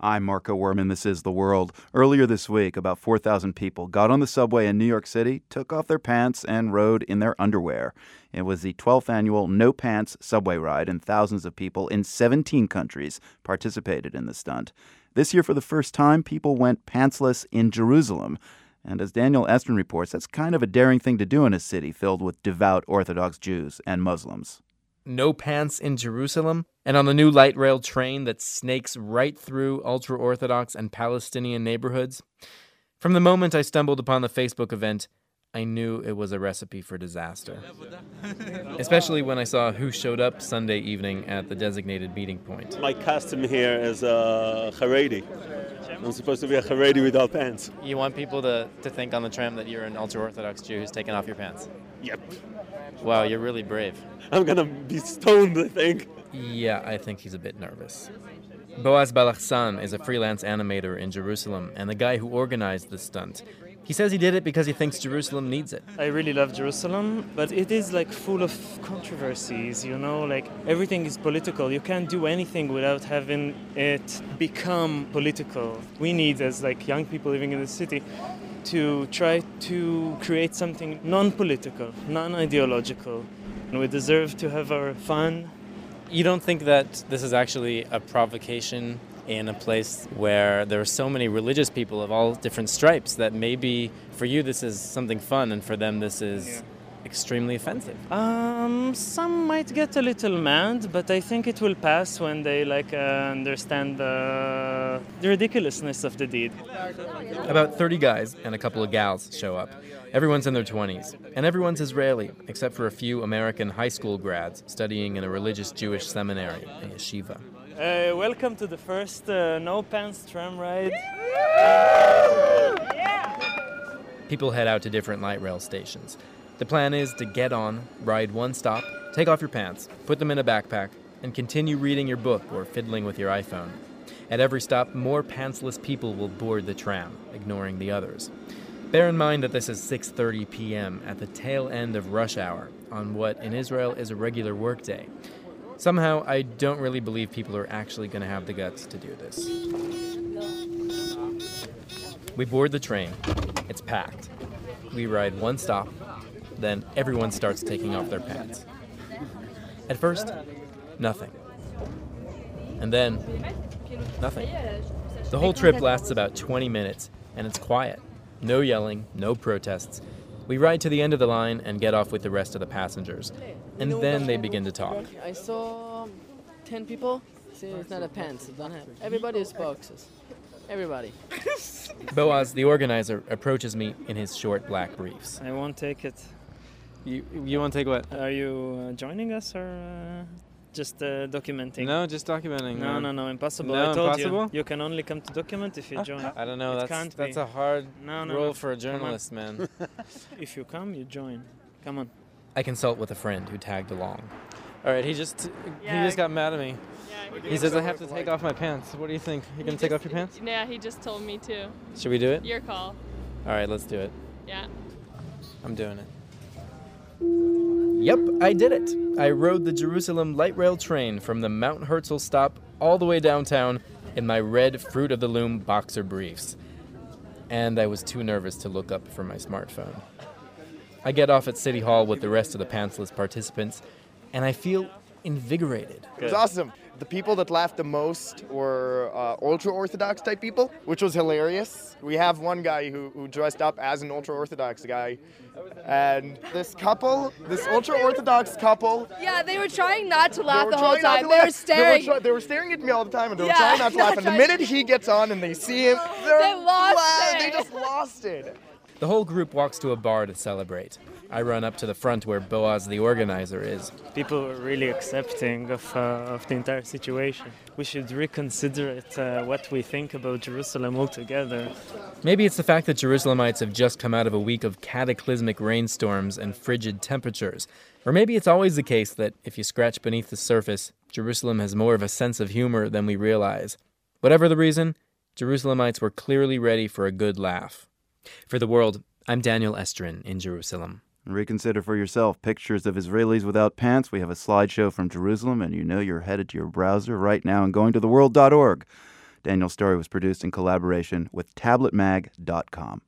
I'm Marco Werman. This is The World. Earlier this week, about 4,000 people got on the subway in New York City, took off their pants, and rode in their underwear. It was the 12th annual No Pants subway ride, and thousands of people in 17 countries participated in the stunt. This year, for the first time, people went pantsless in Jerusalem. And as Daniel Estrin reports, that's kind of a daring thing to do in a city filled with devout Orthodox Jews and Muslims no pants in Jerusalem, and on the new light rail train that snakes right through ultra Orthodox and Palestinian neighborhoods. From the moment I stumbled upon the Facebook event, I knew it was a recipe for disaster. Especially when I saw who showed up Sunday evening at the designated meeting point. My custom here is a Haredi. I'm supposed to be a Haredi without pants. You want people to, to think on the tram that you're an ultra Orthodox Jew who's taken off your pants? Yep. Wow, you're really brave. I'm gonna be stoned, I think. Yeah, I think he's a bit nervous. Boaz Balachsan is a freelance animator in Jerusalem and the guy who organized the stunt. He says he did it because he thinks Jerusalem needs it. I really love Jerusalem, but it is like full of controversies, you know, like everything is political. You can't do anything without having it become political. We need as like young people living in the city to try to create something non-political, non-ideological. And we deserve to have our fun. You don't think that this is actually a provocation in a place where there are so many religious people of all different stripes that maybe for you this is something fun and for them this is yeah. extremely offensive? Um, some might get a little mad, but I think it will pass when they like uh, understand the, the ridiculousness of the deed. About 30 guys and a couple of gals show up. Everyone's in their 20s, and everyone's Israeli, except for a few American high school grads studying in a religious Jewish seminary, a yeshiva. Uh, welcome to the first uh, No Pants tram ride. People head out to different light rail stations. The plan is to get on, ride one stop, take off your pants, put them in a backpack, and continue reading your book or fiddling with your iPhone. At every stop, more pantsless people will board the tram, ignoring the others. Bear in mind that this is 6:30 p.m. at the tail end of rush hour on what in Israel is a regular workday. Somehow, I don't really believe people are actually going to have the guts to do this. We board the train. It's packed. We ride one stop, then everyone starts taking off their pants. At first, nothing. And then, nothing. The whole trip lasts about 20 minutes, and it's quiet. No yelling, no protests. We ride to the end of the line and get off with the rest of the passengers. And then they begin to talk. I saw 10 people. See, it's not a pants. Don't have. Everybody is boxes. Everybody. Boaz, the organizer, approaches me in his short black briefs. I won't take it. You, you want to take what? Are you uh, joining us or uh, just uh, documenting? No, just documenting. No, no, no, impossible. No, I told impossible? you. You can only come to document if you join. I don't know. It that's can't that's be. a hard No, no, role no. for a journalist, man. if you come, you join. Come on. I consult with a friend who tagged along. All right, he just Yeah. he just got mad at me. Yeah, He says I have to take off my pants. What do you think? You he gonna take off your pants? Yeah, he just told me to. Should we do it? Your call. All right, let's do it. Yeah. I'm doing it. Yep, I did it. I rode the Jerusalem light rail train from the Mount Herzl stop all the way downtown in my red Fruit of the Loom boxer briefs. And I was too nervous to look up from my smartphone. I get off at City Hall with the rest of the pantsless participants, and I feel invigorated. It was awesome. The people that laughed the most were uh, ultra Orthodox type people, which was hilarious. We have one guy who, who dressed up as an ultra Orthodox guy. And this couple, this ultra Orthodox couple, Yeah, they were trying not to laugh were the whole time. They were staring. They were, try- they were staring at me all the time and they were Yeah, trying not to laugh. And the minute he gets on and they see him, they're They lost la- it. They just lost it. The whole group walks to a bar to celebrate. I run up to the front where Boaz, the organizer, is. People are really accepting of, uh, of the entire situation. We should reconsider it, uh, what we think about Jerusalem altogether. Maybe it's the fact that Jerusalemites have just come out of a week of cataclysmic rainstorms and frigid temperatures. Or maybe it's always the case that if you scratch beneath the surface, Jerusalem has more of a sense of humor than we realize. Whatever the reason, Jerusalemites were clearly ready for a good laugh. For the world, I'm Daniel Estrin in Jerusalem. Reconsider for yourself pictures of Israelis without pants. We have a slideshow from Jerusalem, and you know you're headed to your browser right now and going to theworld.org. Daniel's story was produced in collaboration with tabletmag.com.